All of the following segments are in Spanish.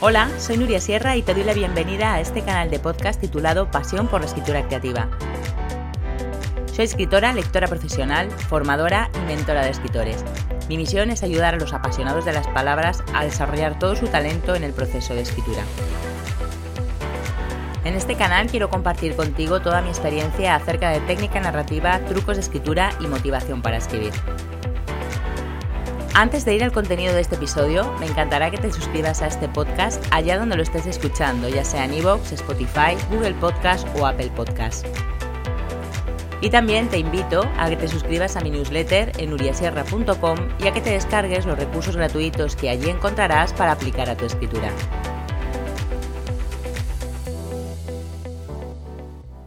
Hola, soy Nuria Sierra y te doy la bienvenida a este canal de podcast titulado Pasión por la Escritura Creativa. Soy escritora, lectora profesional, formadora y mentora de escritores. Mi misión es ayudar a los apasionados de las palabras a desarrollar todo su talento en el proceso de escritura. En este canal quiero compartir contigo toda mi experiencia acerca de técnica narrativa, trucos de escritura y motivación para escribir. Antes de ir al contenido de este episodio, me encantará que te suscribas a este podcast allá donde lo estés escuchando, ya sea en iVoox, Spotify, Google Podcast o Apple Podcast. Y también te invito a que te suscribas a mi newsletter en uriasierra.com y a que te descargues los recursos gratuitos que allí encontrarás para aplicar a tu escritura.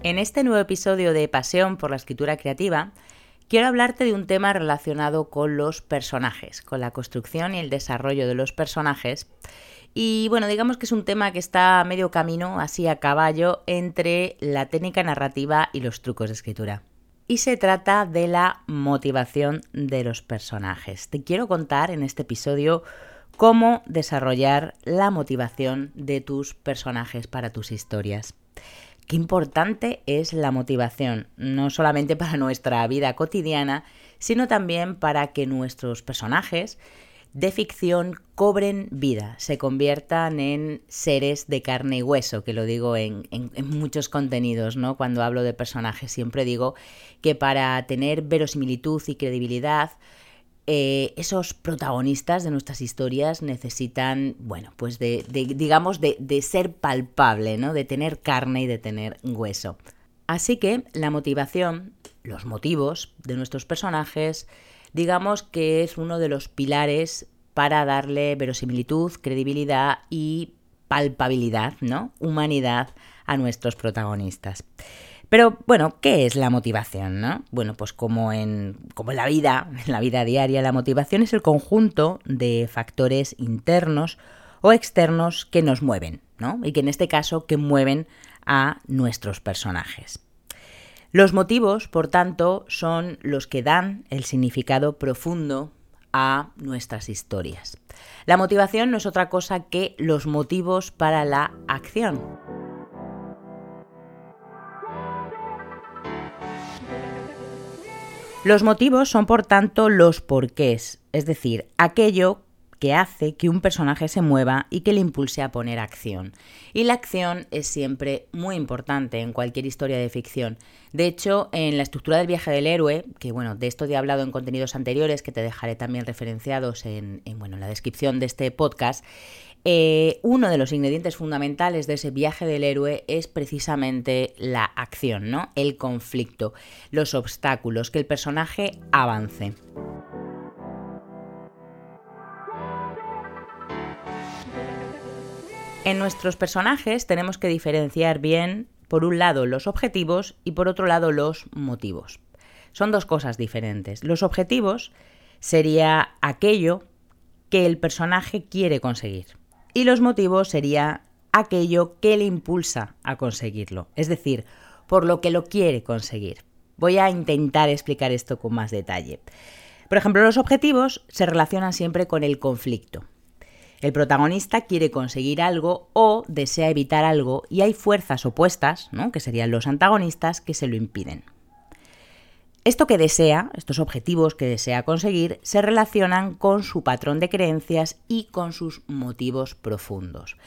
En este nuevo episodio de Pasión por la Escritura Creativa, quiero hablarte de un tema relacionado con los personajes, con la construcción y el desarrollo de los personajes. Y bueno, digamos que es un tema que está a medio camino, así a caballo, entre la técnica narrativa y los trucos de escritura. Y se trata de la motivación de los personajes. Te quiero contar en este episodio cómo desarrollar la motivación de tus personajes para tus historias. Qué importante es la motivación, no solamente para nuestra vida cotidiana, sino también para que nuestros personajes de ficción cobren vida, se conviertan en seres de carne y hueso, que lo digo en, muchos contenidos, ¿no? Cuando hablo de personajes siempre digo que para tener verosimilitud y credibilidad, eh, esos protagonistas de nuestras historias necesitan, bueno, pues de, digamos, de, de, ser palpable, ¿no? De tener carne y de tener hueso. Así que la motivación, los motivos de nuestros personajes, digamos que es uno de los pilares para darle verosimilitud, credibilidad y palpabilidad, ¿no? Humanidad a nuestros protagonistas. Pero bueno, ¿qué es la motivación? No? Bueno, pues como en, como en la vida, en la vida diaria, la motivación es el conjunto de factores internos o externos que nos mueven, ¿no? Y que en este caso que mueven a nuestros personajes. Los motivos, por tanto, son los que dan el significado profundo a nuestras historias. La motivación no es otra cosa que los motivos para la acción. Los motivos son, por tanto, los porqués, es decir, aquello que hace que un personaje se mueva y que le impulse a poner acción. Y la acción es siempre muy importante en cualquier historia de ficción. De hecho, en la estructura del viaje del héroe, que bueno, de esto ya he hablado en contenidos anteriores, que te dejaré también referenciados en, en bueno, la descripción de este podcast, eh, uno de los ingredientes fundamentales de ese viaje del héroe es precisamente la acción, ¿no? El conflicto, los obstáculos, que el personaje avance. En nuestros personajes tenemos que diferenciar bien, por un lado, los objetivos y por otro lado, los motivos. Son dos cosas diferentes. Los objetivos sería aquello que el personaje quiere conseguir y los motivos sería aquello que le impulsa a conseguirlo, es decir, por lo que lo quiere conseguir. Voy a intentar explicar esto con más detalle. Por ejemplo, los objetivos se relacionan siempre con el conflicto. El protagonista quiere conseguir algo o desea evitar algo y hay fuerzas opuestas, ¿no? que serían los antagonistas, que se lo impiden. Esto que desea, estos objetivos que desea conseguir, se relacionan con su patrón de creencias y con sus motivos profundos.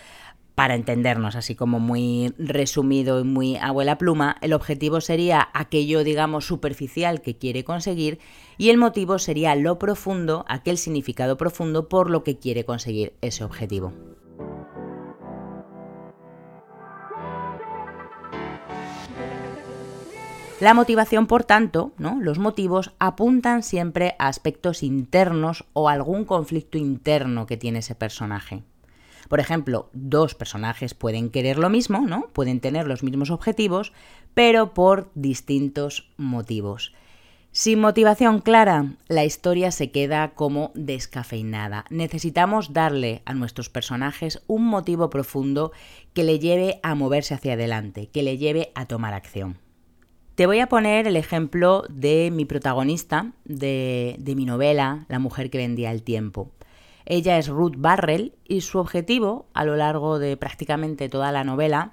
Para entendernos así como muy resumido y muy abuela pluma, el objetivo sería aquello, digamos, superficial que quiere conseguir y el motivo sería lo profundo, aquel significado profundo por lo que quiere conseguir ese objetivo. La motivación, por tanto, ¿no? los motivos apuntan siempre a aspectos internos o algún conflicto interno que tiene ese personaje. Por ejemplo, dos personajes pueden querer lo mismo, ¿no? Pueden tener los mismos objetivos, pero por distintos motivos. Sin motivación clara, la historia se queda como descafeinada. Necesitamos darle a nuestros personajes un motivo profundo que le lleve a moverse hacia adelante, que le lleve a tomar acción. Te voy a poner el ejemplo de mi protagonista de, mi novela, La mujer que vendía el tiempo. Ella es Ruth Barrell y su objetivo a lo largo de prácticamente toda la novela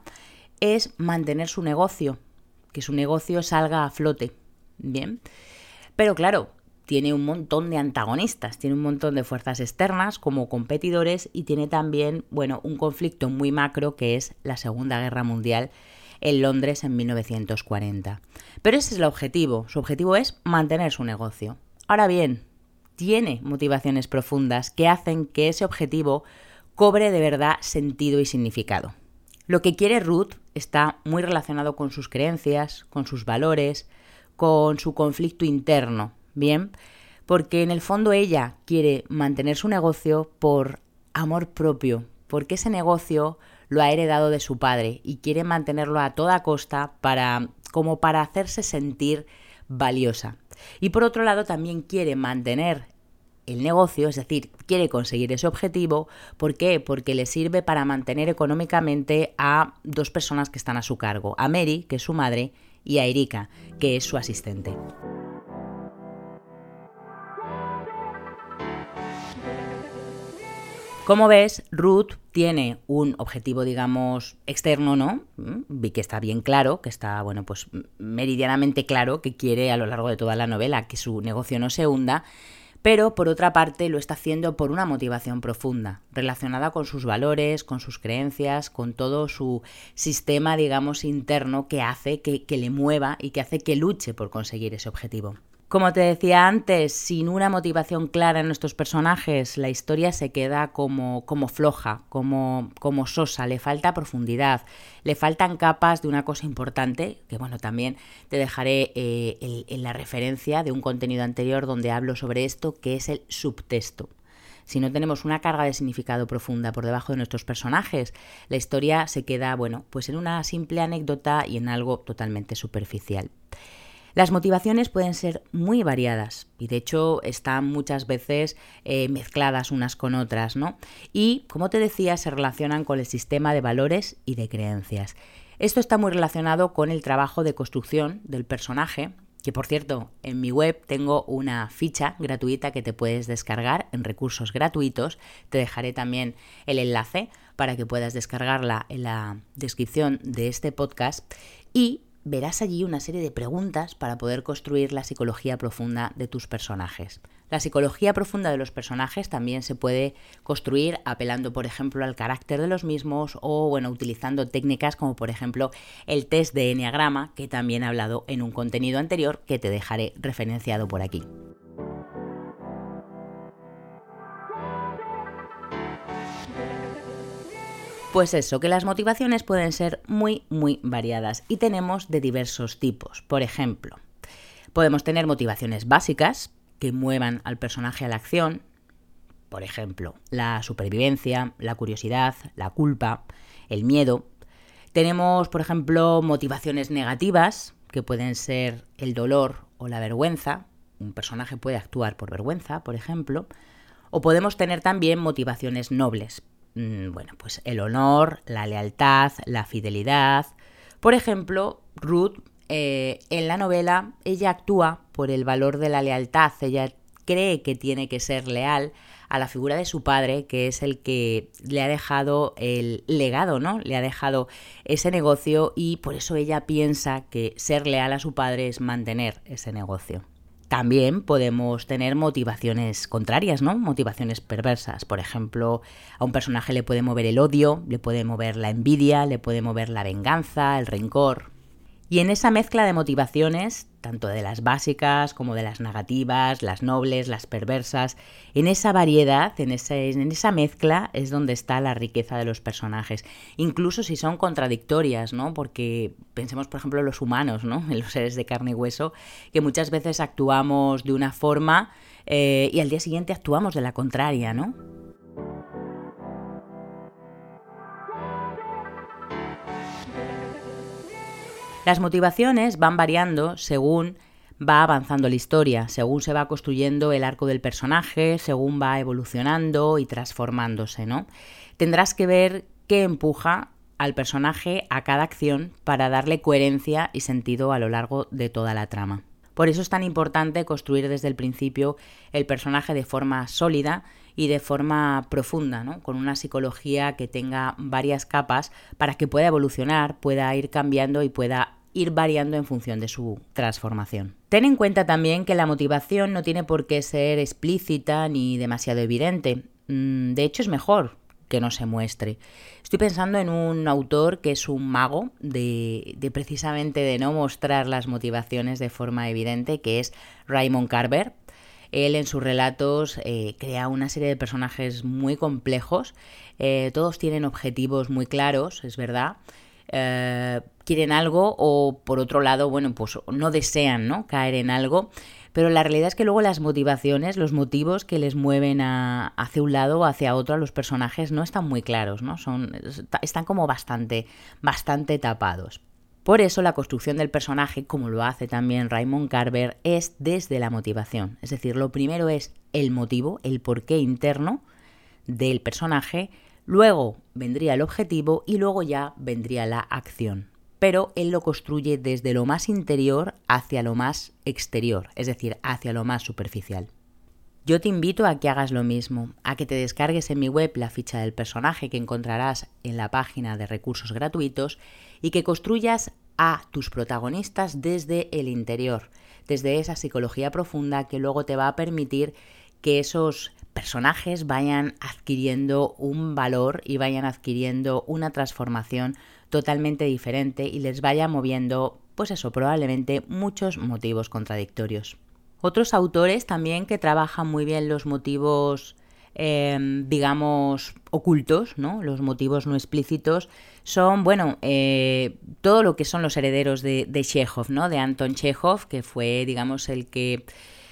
es mantener su negocio, que su negocio salga a flote. Bien. Pero claro, tiene un montón de antagonistas, tiene un montón de fuerzas externas como competidores y tiene también, bueno, un conflicto muy macro que es la Segunda Guerra Mundial en Londres en 1940. Pero ese es el objetivo, su objetivo es mantener su negocio. Ahora bien, tiene motivaciones profundas que hacen que ese objetivo cobre de verdad sentido y significado. Lo que quiere Ruth está muy relacionado con sus creencias, con sus valores, con su conflicto interno, ¿bien? Porque en el fondo ella quiere mantener su negocio por amor propio, porque ese negocio lo ha heredado de su padre y quiere mantenerlo a toda costa para como para hacerse sentir valiosa. Y por otro lado también quiere mantener el negocio, es decir, quiere conseguir ese objetivo. ¿Por qué? Porque le sirve para mantener económicamente a dos personas que están a su cargo, a Mary, que es su madre, y a Erika, que es su asistente. Como ves, Ruth tiene un objetivo, digamos, externo, ¿no? Mm, vi que está bien claro, que está, bueno, pues meridianamente claro que quiere a lo largo de toda la novela que su negocio no se hunda, pero por otra parte lo está haciendo por una motivación profunda, relacionada con sus valores, con sus creencias, con todo su sistema, digamos, interno que hace que, que le mueva y que hace que luche por conseguir ese objetivo. Como te decía antes, sin una motivación clara en nuestros personajes, la historia se queda como, como floja, como, como sosa, le falta profundidad, le faltan capas de una cosa importante, que bueno, también te dejaré eh, en la referencia de un contenido anterior donde hablo sobre esto, que es el subtexto. Si no tenemos una carga de significado profunda por debajo de nuestros personajes, la historia se queda, bueno, pues en una simple anécdota y en algo totalmente superficial. Las motivaciones pueden ser muy variadas y de hecho están muchas veces eh, mezcladas unas con otras, ¿no? Y, como te decía, se relacionan con el sistema de valores y de creencias. Esto está muy relacionado con el trabajo de construcción del personaje, que por cierto, en mi web tengo una ficha gratuita que te puedes descargar en recursos gratuitos. Te dejaré también el enlace para que puedas descargarla en la descripción de este podcast. Y verás allí una serie de preguntas para poder construir la psicología profunda de tus personajes. La psicología profunda de los personajes también se puede construir apelando, por ejemplo, al carácter de los mismos o, bueno, utilizando técnicas como, por ejemplo, el test de Enneagrama, que también he hablado en un contenido anterior que te dejaré referenciado por aquí. Pues eso, que las motivaciones pueden ser muy, muy variadas y tenemos de diversos tipos. Por ejemplo, podemos tener motivaciones básicas que muevan al personaje a la acción, por ejemplo, la supervivencia, la curiosidad, la culpa, el miedo. Tenemos, por ejemplo, motivaciones negativas, que pueden ser el dolor o la vergüenza. Un personaje puede actuar por vergüenza, por ejemplo. O podemos tener también motivaciones nobles, bueno, pues el honor, la lealtad, la fidelidad. Por ejemplo, Ruth, eh, en la novela, ella actúa por el valor de la lealtad, ella cree que tiene que ser leal a la figura de su padre, que es el que le ha dejado el legado, ¿no? Le ha dejado ese negocio y por eso ella piensa que ser leal a su padre es mantener ese negocio. También podemos tener motivaciones contrarias, ¿no? Motivaciones perversas. Por ejemplo, a un personaje le puede mover el odio, le puede mover la envidia, le puede mover la venganza, el rencor. Y en esa mezcla de motivaciones, tanto de las básicas como de las negativas, las nobles, las perversas, en esa variedad, en, en esa mezcla es donde está la riqueza de los personajes, incluso si son contradictorias, ¿no? Porque pensemos, por ejemplo, en los humanos, ¿no? En los seres de carne y hueso, que muchas veces actuamos de una forma eh, y al día siguiente actuamos de la contraria, ¿no? Las motivaciones van variando según va avanzando la historia, según se va construyendo el arco del personaje, según va evolucionando y transformándose, ¿no? Tendrás que ver qué empuja al personaje a cada acción para darle coherencia y sentido a lo largo de toda la trama. Por eso es tan importante construir desde el principio el personaje de forma sólida y de forma profunda, ¿no? con una psicología que tenga varias capas para que pueda evolucionar, pueda ir cambiando y pueda ir variando en función de su transformación. Ten en cuenta también que la motivación no tiene por qué ser explícita ni demasiado evidente. Mm, de hecho, es mejor que no se muestre. Estoy pensando en un autor que es un mago de, precisamente de no mostrar las motivaciones de forma evidente, que es Raymond Carver. Él en sus relatos eh, crea una serie de personajes muy complejos, eh, todos tienen objetivos muy claros, es verdad, eh, quieren algo o por otro lado, bueno, pues no desean ¿no? caer en algo pero la realidad es que luego las motivaciones, los motivos que les mueven hacia un lado o hacia otro a los personajes no están muy claros, ¿no? Son, están como bastante, bastante tapados. Por eso la construcción del personaje, como lo hace también Raymond Carver, es desde la motivación. Es decir, lo primero es el motivo, el porqué interno del personaje, luego vendría el objetivo y luego ya vendría la acción pero él lo construye desde lo más interior hacia lo más exterior, es decir, hacia lo más superficial. Yo te invito a que hagas lo mismo, a que te descargues en mi web la ficha del personaje que encontrarás en la página de recursos gratuitos y que construyas a tus protagonistas desde el interior, desde esa psicología profunda que luego te va a permitir que esos personajes vayan adquiriendo un valor y vayan adquiriendo una transformación totalmente diferente y les vaya moviendo, pues eso, probablemente muchos motivos contradictorios. Otros autores también que trabajan muy bien los motivos, em, digamos, ocultos, ¿no? Los motivos no explícitos son, bueno, eh, todo lo que son los herederos de, de Chekhov, ¿no? De Anton Chekhov, que fue, digamos, el que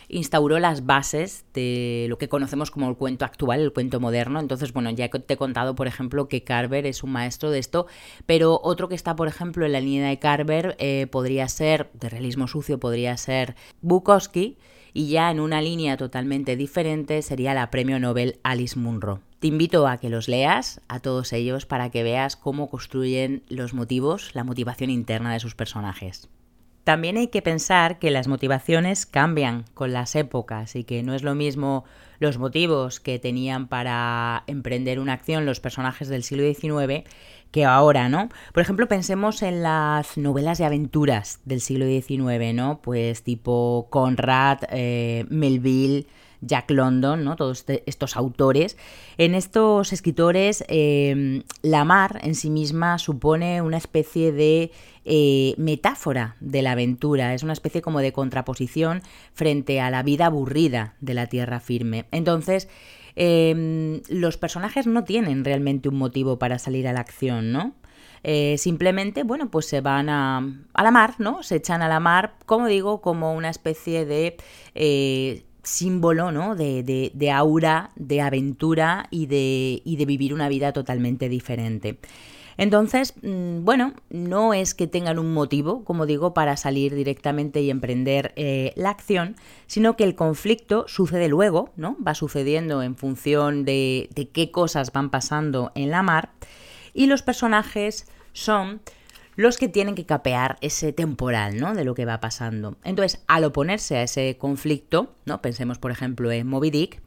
instauró las bases de lo que conocemos como el cuento actual, el cuento moderno. Entonces, bueno, ya te he contado, por ejemplo, que Carver es un maestro de esto, pero otro que está, por ejemplo, en la línea de Carver eh, podría ser, de realismo sucio, podría ser Bukowski, y ya en una línea totalmente diferente sería la premio Nobel Alice Munro. Te invito a que los leas, a todos ellos, para que veas cómo construyen los motivos, la motivación interna de sus personajes. También hay que pensar que las motivaciones cambian con las épocas y que no es lo mismo los motivos que tenían para emprender una acción los personajes del siglo XIX que ahora, ¿no? Por ejemplo, pensemos en las novelas de aventuras del siglo XIX, ¿no? Pues tipo Conrad, eh, Melville, Jack London, ¿no? todos este, estos autores. En estos escritores, eh, la mar en sí misma supone una especie de eh, metáfora de la aventura, es una especie como de contraposición frente a la vida aburrida de la tierra firme. Entonces, em, los personajes no tienen realmente un motivo para salir a la acción, ¿no? Eh, simplemente, bueno, pues se van a, a, la mar, ¿no? Se echan a la mar, como digo, como una especie de símbolo ¿no? de, de, aura, de aventura y de, y de vivir una vida totalmente diferente. Entonces, mm, bueno, no es que tengan un motivo, como digo, para salir directamente y emprender eh, la acción, sino que el conflicto sucede luego, ¿no? Va sucediendo en función de, de qué cosas van pasando en la mar y los personajes son los que tienen que capear ese temporal, ¿no? De lo que va pasando. Entonces, al oponerse a ese conflicto, ¿no? Pensemos, por ejemplo, en Moby Dick,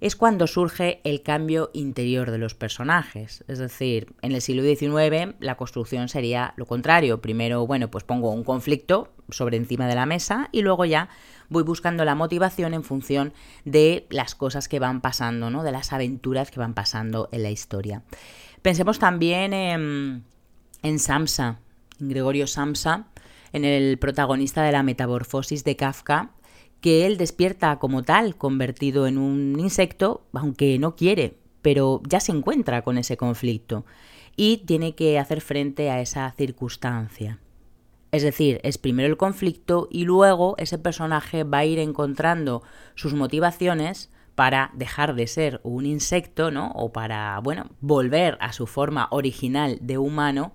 es cuando surge el cambio interior de los personajes. Es decir, en el siglo XIX la construcción sería lo contrario. Primero, bueno, pues pongo un conflicto sobre encima de la mesa y luego ya voy buscando la motivación en función de las cosas que van pasando, ¿no? De las aventuras que van pasando en la historia. Pensemos también en, en Samsa, Gregorio Samsa, en el protagonista de la metamorfosis de Kafka, que él despierta como tal, convertido en un insecto, aunque no quiere, pero ya se encuentra con ese conflicto y tiene que hacer frente a esa circunstancia. Es decir, es primero el conflicto y luego ese personaje va a ir encontrando sus motivaciones para dejar de ser un insecto, ¿no? O para, bueno, volver a su forma original de humano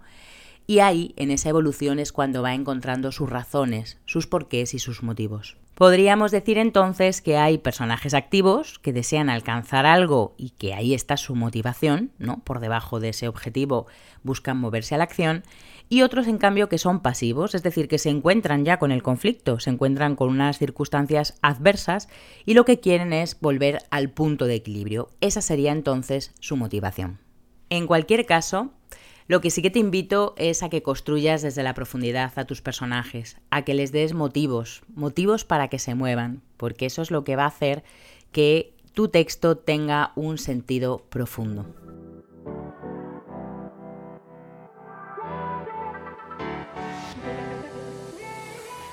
y ahí, en esa evolución, es cuando va encontrando sus razones, sus porqués y sus motivos. Podríamos decir entonces que hay personajes activos que desean alcanzar algo y que ahí está su motivación, ¿no? Por debajo de ese objetivo buscan moverse a la acción, y otros en cambio que son pasivos, es decir, que se encuentran ya con el conflicto, se encuentran con unas circunstancias adversas y lo que quieren es volver al punto de equilibrio. Esa sería entonces su motivación. En cualquier caso, lo que sí que te invito es a que construyas desde la profundidad a tus personajes, a que les des motivos, motivos para que se muevan, porque eso es lo que va a hacer que tu texto tenga un sentido profundo.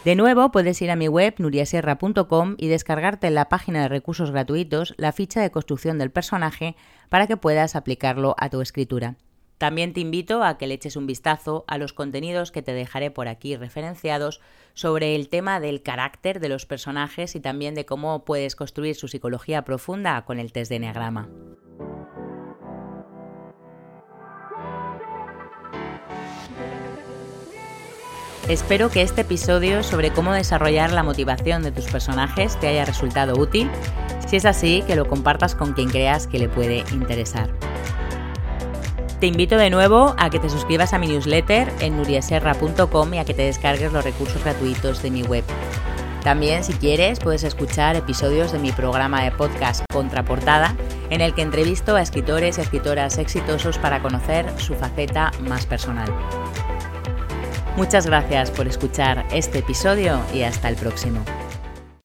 De nuevo, puedes ir a mi web nuriasierra.com y descargarte en la página de recursos gratuitos la ficha de construcción del personaje para que puedas aplicarlo a tu escritura. También te invito a que le eches un vistazo a los contenidos que te dejaré por aquí referenciados sobre el tema del carácter de los personajes y también de cómo puedes construir su psicología profunda con el test de Enneagrama. Espero que este episodio sobre cómo desarrollar la motivación de tus personajes te haya resultado útil. Si es así, que lo compartas con quien creas que le puede interesar. Te invito de nuevo a que te suscribas a mi newsletter en nuriaserra.com y a que te descargues los recursos gratuitos de mi web. También, si quieres, puedes escuchar episodios de mi programa de podcast Contraportada, en el que entrevisto a escritores y escritoras exitosos para conocer su faceta más personal. Muchas gracias por escuchar este episodio y hasta el próximo.